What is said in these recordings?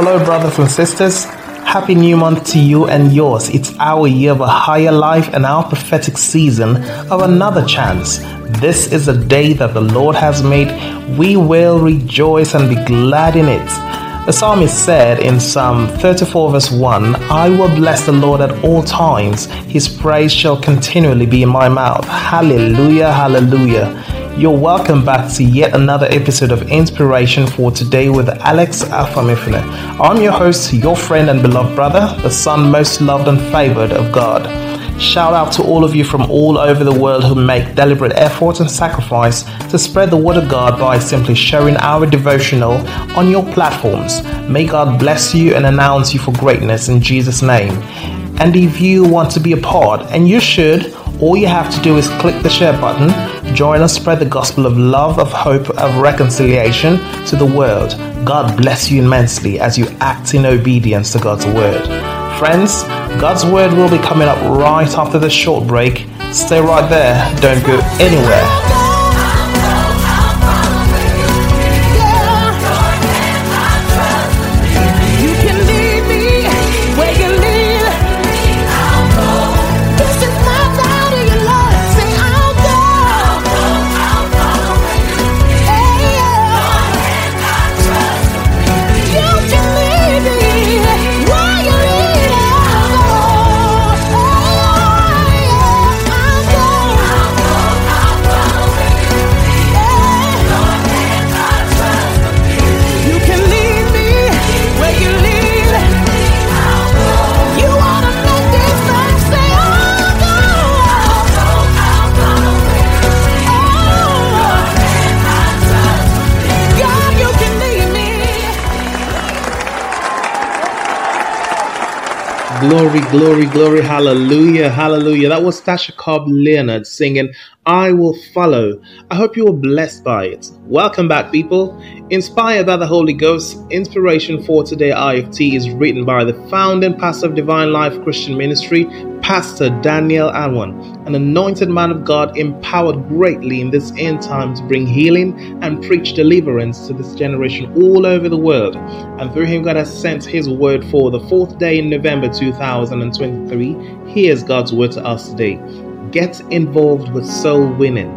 Hello, brothers and sisters. Happy new month to you and yours. It's our year of a higher life and our prophetic season of another chance. This is a day that the Lord has made. We will rejoice and be glad in it. The psalmist said in Psalm 34, verse 1 I will bless the Lord at all times, his praise shall continually be in my mouth. Hallelujah, hallelujah. You're welcome back to yet another episode of Inspiration for Today with Alex Afamifune. I'm your host, your friend and beloved brother, the son most loved and favored of God. Shout out to all of you from all over the world who make deliberate effort and sacrifice to spread the word of God by simply sharing our devotional on your platforms. May God bless you and announce you for greatness in Jesus' name. And if you want to be a part, and you should, all you have to do is click the share button, join us spread the gospel of love, of hope, of reconciliation to the world. God bless you immensely as you act in obedience to God's word. Friends, God's word will be coming up right after the short break. Stay right there, don't go anywhere. Glory, glory, glory, hallelujah, hallelujah. That was Tasha Cobbs Leonard singing, I Will Follow. I hope you were blessed by it. Welcome back, people. Inspired by the Holy Ghost, inspiration for today IFT is written by the founding pastor of Divine Life Christian Ministry, Pastor Daniel Anwan, an anointed man of God empowered greatly in this end time to bring healing and preach deliverance to this generation all over the world. And through him, God has sent his word for the fourth day in November 2023. Here's God's word to us today. Get involved with soul winning.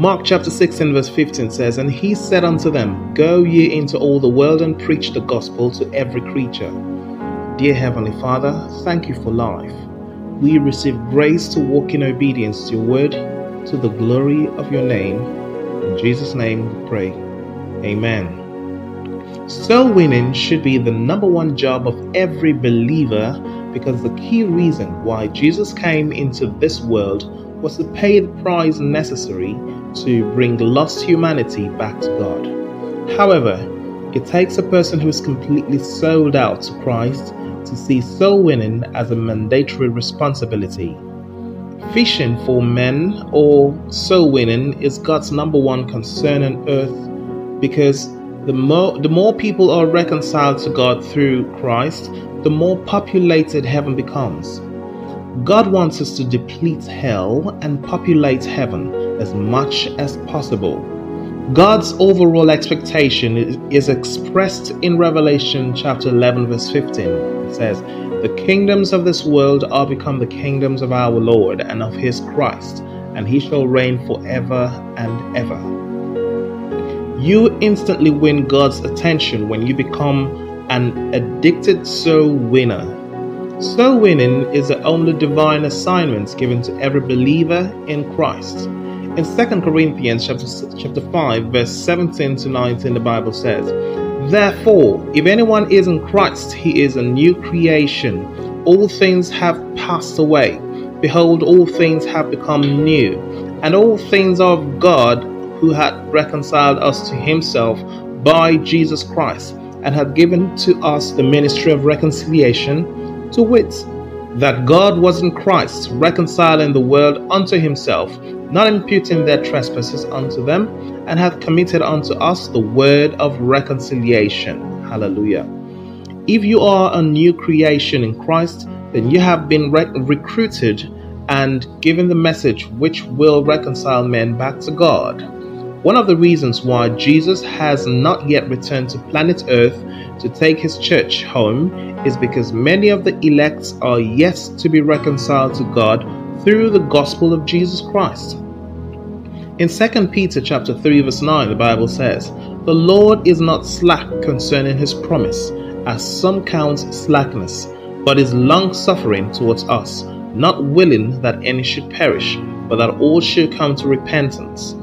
Mark chapter 16, verse 15 says, And he said unto them, Go ye into all the world and preach the gospel to every creature. Dear Heavenly Father, thank you for life. We receive grace to walk in obedience to your word to the glory of your name. In Jesus' name we pray. Amen. Soul winning should be the number one job of every believer because the key reason why Jesus came into this world was to pay the price necessary to bring lost humanity back to God. However, it takes a person who is completely sold out to Christ to see soul winning as a mandatory responsibility. Fishing for men or soul winning is God's number one concern on earth because the more, the more people are reconciled to God through Christ, the more populated heaven becomes. God wants us to deplete hell and populate heaven as much as possible. God's overall expectation is expressed in Revelation chapter 11, verse 15. It says, The kingdoms of this world are become the kingdoms of our Lord and of his Christ, and he shall reign forever and ever. You instantly win God's attention when you become an addicted soul winner Soul winning is the only divine assignment given to every believer in Christ. In 2 Corinthians chapter, chapter 5, verse 17 to 19, the Bible says, Therefore, if anyone is in Christ, he is a new creation. All things have passed away. Behold, all things have become new. And all things are of God, who had reconciled us to himself by Jesus Christ, and had given to us the ministry of reconciliation to wit, that God was in Christ, reconciling the world unto himself, not imputing their trespasses unto them, and hath committed unto us the word of reconciliation. Hallelujah. If you are a new creation in Christ, then you have been re- recruited and given the message which will reconcile men back to God. One of the reasons why Jesus has not yet returned to planet Earth to take his church home is because many of the elect are yet to be reconciled to God through the gospel of Jesus Christ. In 2 Peter chapter 3 verse 9 the Bible says, "The Lord is not slack concerning his promise, as some count slackness, but is long-suffering towards us, not willing that any should perish, but that all should come to repentance."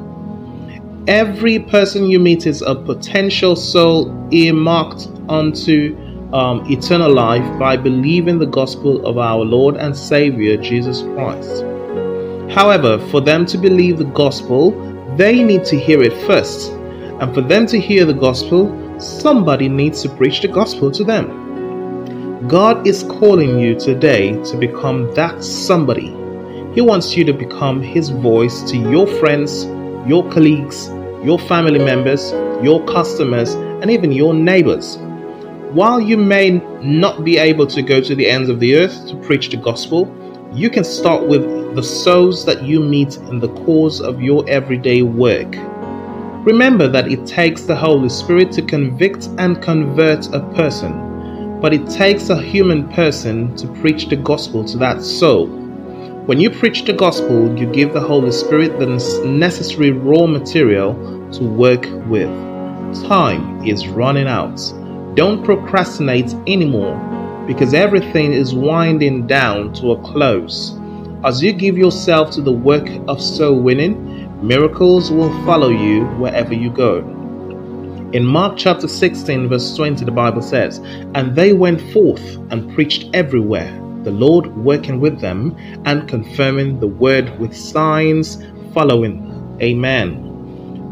Every person you meet is a potential soul earmarked unto um, eternal life by believing the gospel of our Lord and Savior Jesus Christ. However, for them to believe the gospel, they need to hear it first. And for them to hear the gospel, somebody needs to preach the gospel to them. God is calling you today to become that somebody. He wants you to become His voice to your friends, your colleagues, your family members, your customers, and even your neighbors. While you may not be able to go to the ends of the earth to preach the gospel, you can start with the souls that you meet in the course of your everyday work. Remember that it takes the Holy Spirit to convict and convert a person, but it takes a human person to preach the gospel to that soul. When you preach the gospel, you give the Holy Spirit the necessary raw material to work with. Time is running out. Don't procrastinate anymore because everything is winding down to a close. As you give yourself to the work of soul winning, miracles will follow you wherever you go. In Mark chapter 16, verse 20, the Bible says, And they went forth and preached everywhere, the Lord working with them and confirming the word with signs following. Amen.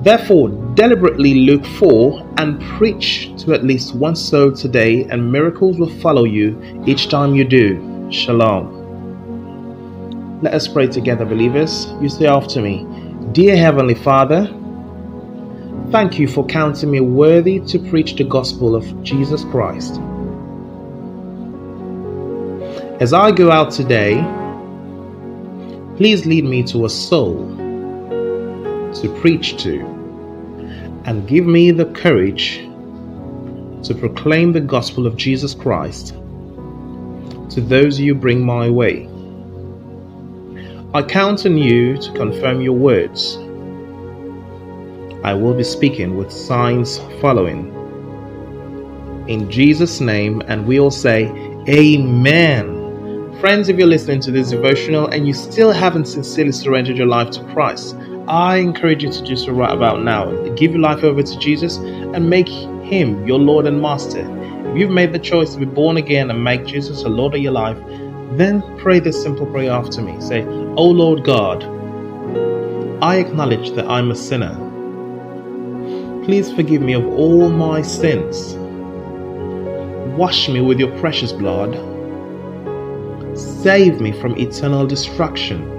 Therefore, deliberately look for and preach to at least one soul today, and miracles will follow you each time you do. Shalom. Let us pray together, believers. You say after me Dear Heavenly Father, thank you for counting me worthy to preach the gospel of Jesus Christ. As I go out today, please lead me to a soul to preach to, and give me the courage to proclaim the gospel of Jesus Christ to those you bring my way. I count on you to confirm your words. I will be speaking with signs following. In Jesus' name, and we all say, Amen. Friends, if you're listening to this devotional and you still haven't sincerely surrendered your life to Christ, I encourage you to do so right about now. Give your life over to Jesus and make Him your Lord and Master. If you've made the choice to be born again and make Jesus the Lord of your life, then pray this simple prayer after me. Say, O Lord God, I acknowledge that I'm a sinner. Please forgive me of all my sins. Wash me with your precious blood. Save me from eternal destruction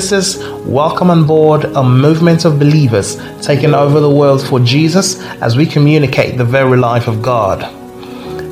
sisters, welcome on board a movement of believers taking over the world for Jesus as we communicate the very life of God.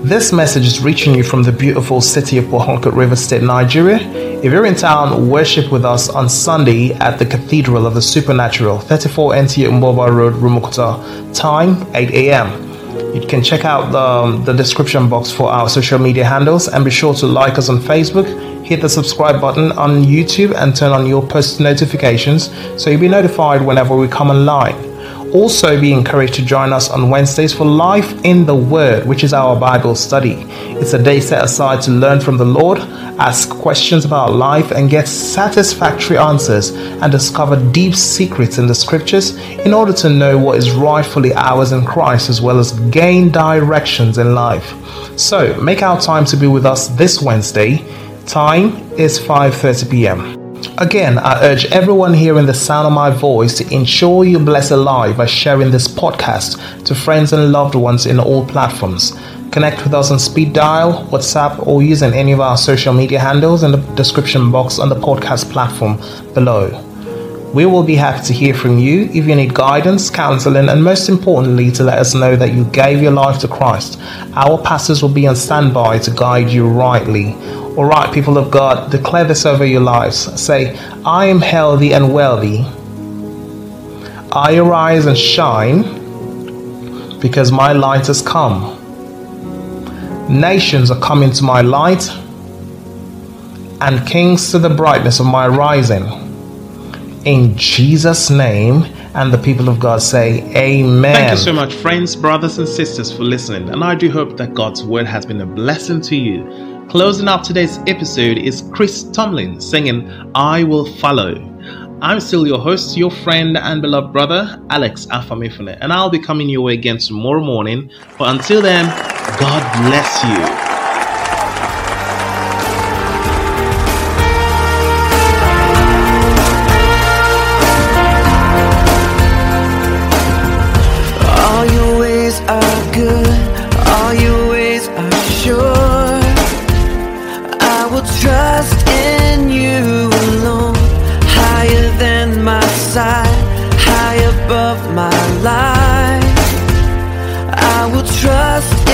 This message is reaching you from the beautiful city of Port Harcourt River State, Nigeria. If you're in town, worship with us on Sunday at the Cathedral of the Supernatural, 34 NT Mboba Road, Rumukuta. Time 8 a.m. You can check out the, the description box for our social media handles and be sure to like us on Facebook, hit the subscribe button on YouTube, and turn on your post notifications so you'll be notified whenever we come online. Also, be encouraged to join us on Wednesdays for Life in the Word, which is our Bible study. It's a day set aside to learn from the Lord, ask questions about life, and get satisfactory answers and discover deep secrets in the scriptures in order to know what is rightfully ours in Christ as well as gain directions in life. So, make our time to be with us this Wednesday. Time is 5:30 p.m. Again, I urge everyone hearing the sound of my voice to ensure you bless a life by sharing this podcast to friends and loved ones in all platforms. Connect with us on speed dial, WhatsApp, or using any of our social media handles in the description box on the podcast platform below. We will be happy to hear from you if you need guidance, counseling, and most importantly, to let us know that you gave your life to Christ. Our pastors will be on standby to guide you rightly. All right, people of God, declare this over your lives. Say, I am healthy and wealthy. I arise and shine because my light has come. Nations are coming to my light, and kings to the brightness of my rising. In Jesus' name, and the people of God say, Amen. Thank you so much, friends, brothers, and sisters, for listening. And I do hope that God's word has been a blessing to you. Closing up today's episode is Chris Tomlin singing I Will Follow. I'm still your host, your friend and beloved brother, Alex Afamifune, and I'll be coming your way again tomorrow morning. But until then, God bless you. You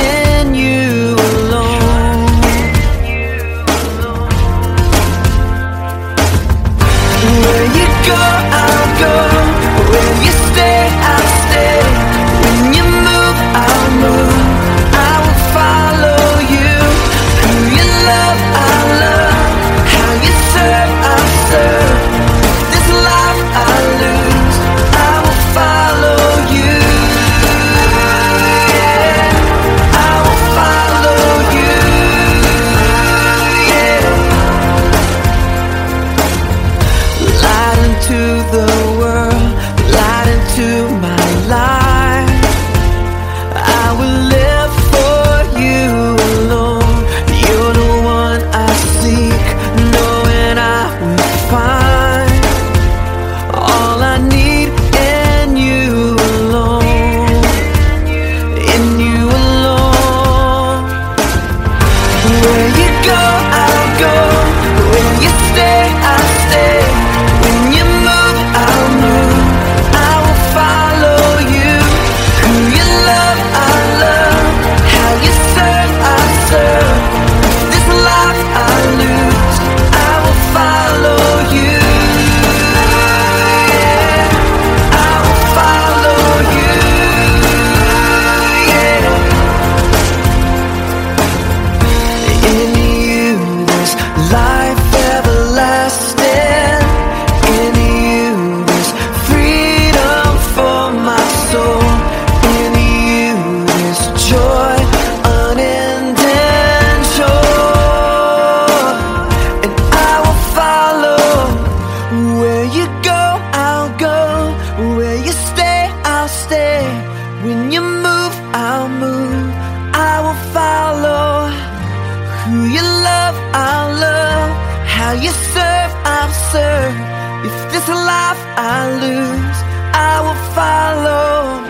answer. If this life I lose, I will follow.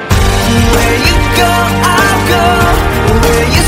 Where you go, I'll go. Where you